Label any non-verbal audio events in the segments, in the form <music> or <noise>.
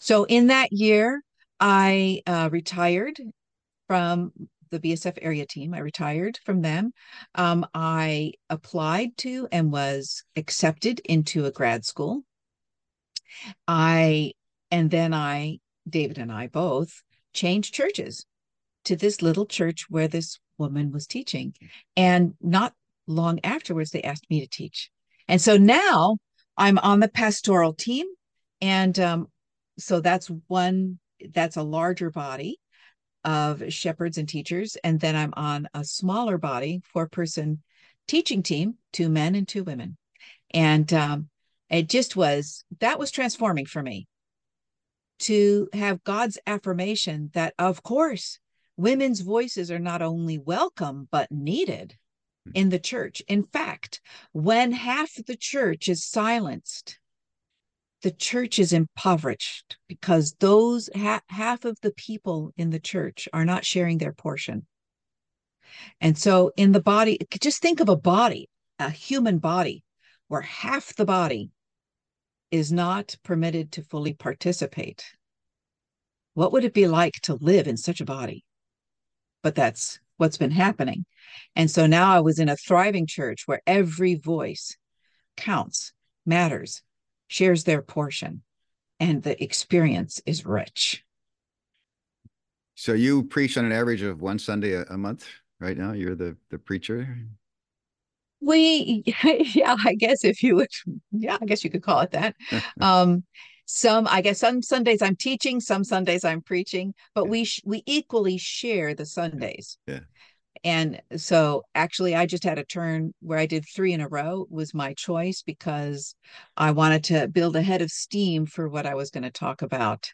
So in that year, I uh, retired from the BSF area team. I retired from them. Um, I applied to and was accepted into a grad school. I, and then I, David and I both changed churches to this little church where this woman was teaching. And not long afterwards, they asked me to teach. And so now I'm on the pastoral team. And um, so that's one, that's a larger body of shepherds and teachers. And then I'm on a smaller body, four person teaching team, two men and two women. And um, it just was, that was transforming for me to have God's affirmation that, of course, women's voices are not only welcome, but needed hmm. in the church. In fact, when half the church is silenced, the church is impoverished because those ha- half of the people in the church are not sharing their portion. And so, in the body, just think of a body, a human body, where half the body is not permitted to fully participate. What would it be like to live in such a body? But that's what's been happening. And so now I was in a thriving church where every voice counts, matters, shares their portion, and the experience is rich. So you preach on an average of one Sunday a, a month right now? You're the the preacher. We, <laughs> yeah, I guess if you would, yeah, I guess you could call it that. <laughs> um, some, I guess, some Sundays I'm teaching, some Sundays I'm preaching, but yeah. we sh- we equally share the Sundays. Yeah. And so actually I just had a turn where I did three in a row was my choice because I wanted to build a head of steam for what I was going to talk about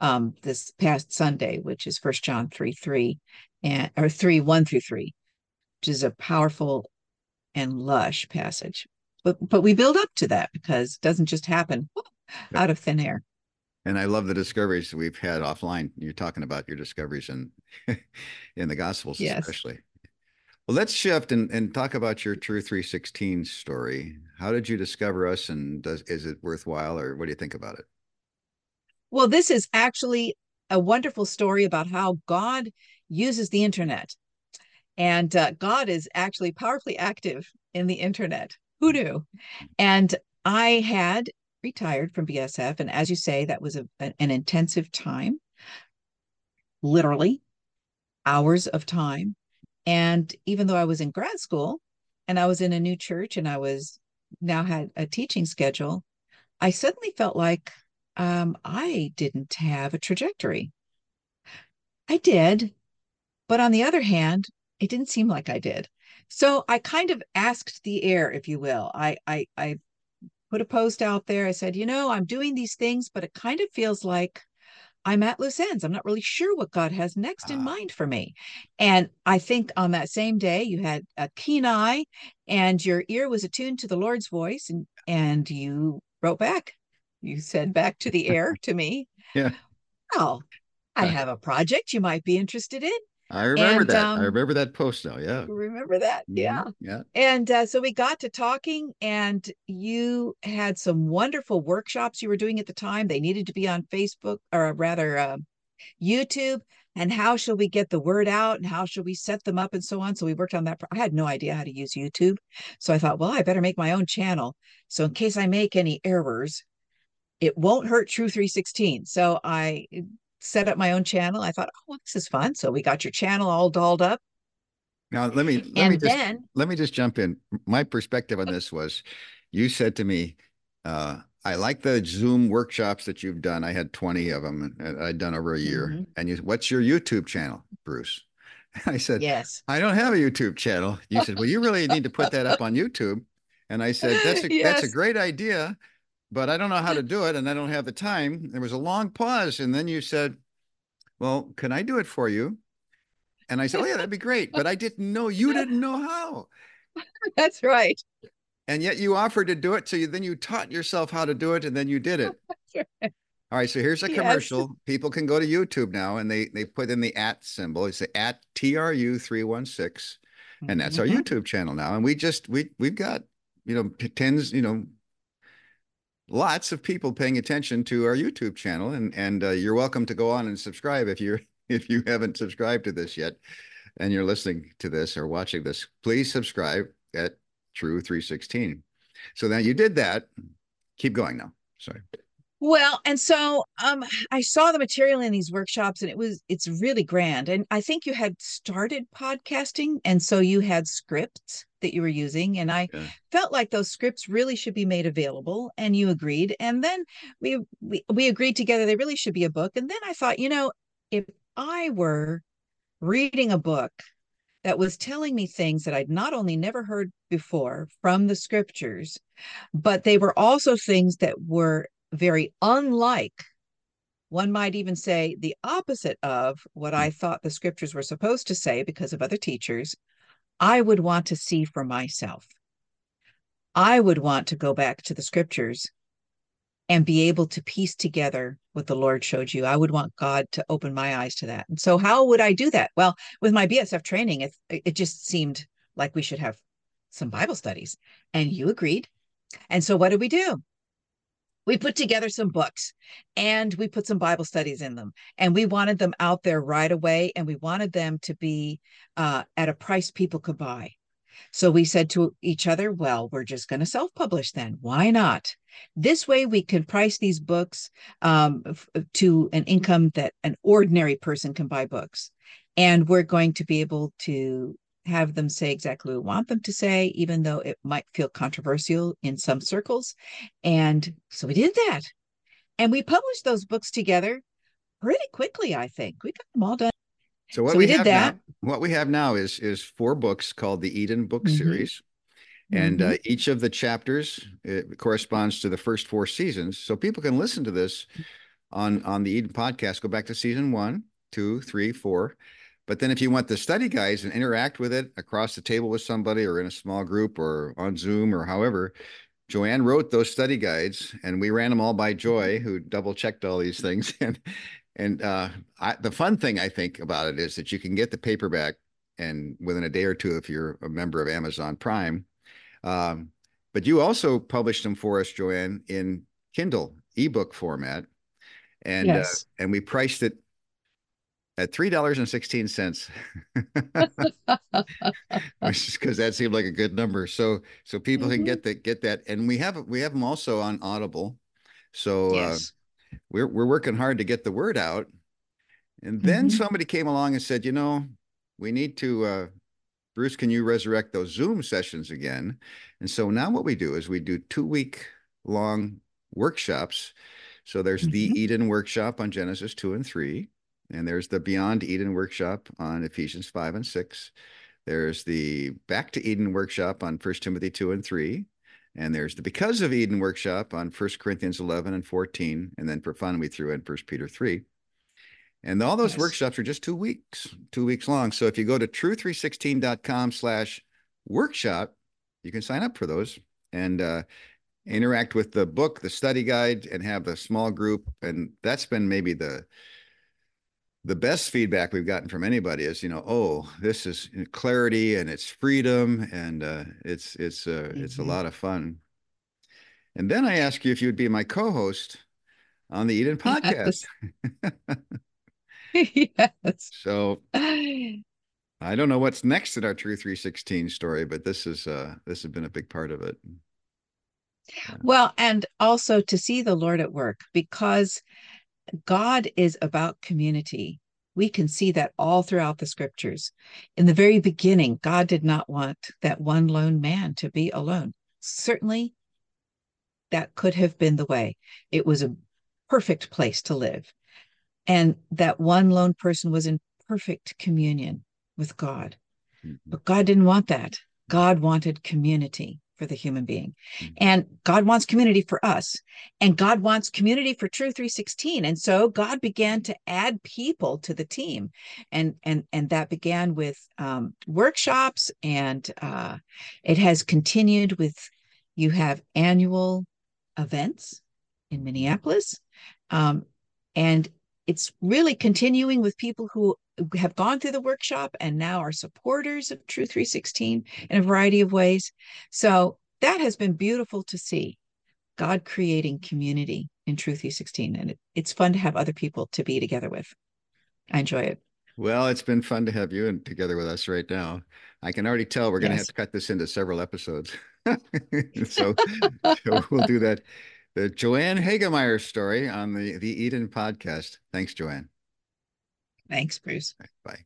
um, this past Sunday, which is First John 3 3 and or 3 1 through 3, which is a powerful and lush passage. But but we build up to that because it doesn't just happen out of thin air. And I love the discoveries we've had offline. You're talking about your discoveries in <laughs> in the Gospels, yes. especially. Well, let's shift and, and talk about your Tru316 story. How did you discover us, and does is it worthwhile, or what do you think about it? Well, this is actually a wonderful story about how God uses the internet, and uh, God is actually powerfully active in the internet. Who knew? And I had retired from BSF. And as you say, that was a, an intensive time, literally hours of time. And even though I was in grad school and I was in a new church and I was now had a teaching schedule, I suddenly felt like um, I didn't have a trajectory. I did, but on the other hand, it didn't seem like I did. So I kind of asked the air, if you will. I I I put a post out there. I said, you know, I'm doing these things, but it kind of feels like I'm at loose ends. I'm not really sure what God has next in ah. mind for me. And I think on that same day, you had a keen eye and your ear was attuned to the Lord's voice, and, and you wrote back. You said back to the <laughs> air to me. Yeah. Well, I have a project you might be interested in. I remember and, that. Um, I remember that post now. Yeah. Remember that? Mm-hmm. Yeah. Yeah. And uh, so we got to talking, and you had some wonderful workshops you were doing at the time. They needed to be on Facebook or rather uh, YouTube. And how shall we get the word out and how shall we set them up and so on? So we worked on that. I had no idea how to use YouTube. So I thought, well, I better make my own channel. So in case I make any errors, it won't hurt Tru316. So I set up my own channel. I thought, oh, this is fun. So we got your channel all dolled up. Now let me let and me just then, let me just jump in. My perspective on this was you said to me, uh, I like the Zoom workshops that you've done. I had 20 of them and I'd done over a year. Mm-hmm. And you what's your YouTube channel, Bruce? <laughs> I said, Yes, I don't have a YouTube channel. You said, Well, you really need to put that up on <laughs> YouTube. And I said, That's a yes. that's a great idea but I don't know how to do it and I don't have the time. There was a long pause. And then you said, Well, can I do it for you? And I said, Oh, yeah, that'd be great. But I didn't know you <laughs> didn't know how. That's right. And yet you offered to do it. So you, then you taught yourself how to do it and then you did it. <laughs> All right. So here's a commercial. Yes. People can go to YouTube now and they they put in the at symbol. It's the at TRU316. And that's mm-hmm. our YouTube channel now. And we just we we've got, you know, tens, you know, lots of people paying attention to our YouTube channel, and and uh, you're welcome to go on and subscribe if you're <laughs> if you haven't subscribed to this yet, and you're listening to this or watching this. Please subscribe at Tru316. So now you did that. Keep going now. Sorry. Well, and so um I saw the material in these workshops and it was it's really grand. And I think you had started podcasting and so you had scripts that you were using and I yeah. felt like those scripts really should be made available and you agreed. And then we, we we agreed together they really should be a book. And then I thought, you know, if I were reading a book that was telling me things that I'd not only never heard before from the scriptures, but they were also things that were very unlike, one might even say the opposite of what I thought the scriptures were supposed to say because of other teachers, I would want to see for myself. I would want to go back to the scriptures and be able to piece together what the Lord showed you. I would want God to open my eyes to that. And so, how would I do that? Well, with my BSF training, it, it just seemed like we should have some Bible studies. And you agreed. And so, what did we do? We put together some books and we put some bible studies in them and we wanted them out there right away and we wanted them to be uh, at a price people could buy. So we said to each other well we're just going to self-publish then. Why not? This way we can price these books um, to an income that an ordinary person can buy books and we're going to be able to have them say exactly what we want them to say, even though it might feel controversial in some circles. And so we did that. And we published those books together pretty quickly, I think. We got them all done. So what so we, we, did that. Now, what we have now is is four books called the Eden Book mm-hmm. Series. And mm-hmm. uh, each of the chapters corresponds to the first four seasons. So people can listen to this on on the Eden podcast. Go back to season one, two, three, four but then if you want the study guides and interact with it across the table with somebody or in a small group or on Zoom or however, Joanne wrote those study guides and we ran them all by Joy, who double checked all these things. <laughs> And and uh, I, the fun thing I think about it is that you can get the paperback and within a day or two if you're a member of Amazon Prime. Um, but you also published them for us, Joanne, in Kindle ebook format, and uh, yes. uh, and we priced it at three dollars and sixteen cents, <laughs> which is because that seemed like a good number. So so people mm-hmm. can get that get that, and we have we have them also on Audible. So uh, yes. uh, we're we're working hard to get the word out. And then mm-hmm. somebody came along and said, you know, we need to. Uh, Bruce, can you resurrect those Zoom sessions again? And so now what we do is we do two week long workshops. So there's mm-hmm. the Eden workshop on Genesis 2 and 3. And there's the Beyond Eden workshop on Ephesians 5 and 6. There's the Back to Eden workshop on 1 Timothy 2 and 3. And there's the Because of Eden workshop on 1 Corinthians 11 and 14. And then for fun, we threw in 1 Peter 3. And all those workshops are just two weeks, two weeks long. So if you go to tru316.com slash workshop, you can sign up for those and uh, interact with the book, the study guide, and have a small group. And that's been maybe the the best feedback we've gotten from anybody is, you know, oh, this is clarity and it's freedom and uh, it's it's uh, mm-hmm. it's a mm-hmm. lot of fun. And then I ask you if you would be my co-host on the Eden podcast. Yes. <laughs> yes. So I don't know what's next in our Tru316 story, but this is uh this has been a big part of it. Yeah. Well, and also to see the Lord at work because God is about community. We can see that all throughout the scriptures. In the very beginning, God did not want that one lone man to be alone. Certainly, that could have been the way. It was a perfect place to live. And that one lone person was in perfect communion with God. Mm-hmm. But God didn't want that. God wanted community for the human being. Mm-hmm. And God wants community for us. And God wants community for Tru316. And so God began to add people to the team. And and and that began with um, workshops and uh, it has continued with you have annual events in Minneapolis. Um, and it's really continuing with people who have gone through the workshop and now are supporters of Tru316 in a variety of ways. So that has been beautiful to see. God creating community in Tru316. And it, it's fun to have other people to be together with. I enjoy it. Well, it's been fun to have you in, together with us right now. I can already tell we're going to yes. have to cut this into several episodes. <laughs> so, <laughs> so, we'll do that. The Joanne Hagemeyer story on the the Eden podcast. Thanks, Joanne. Thanks, Bruce. Bye.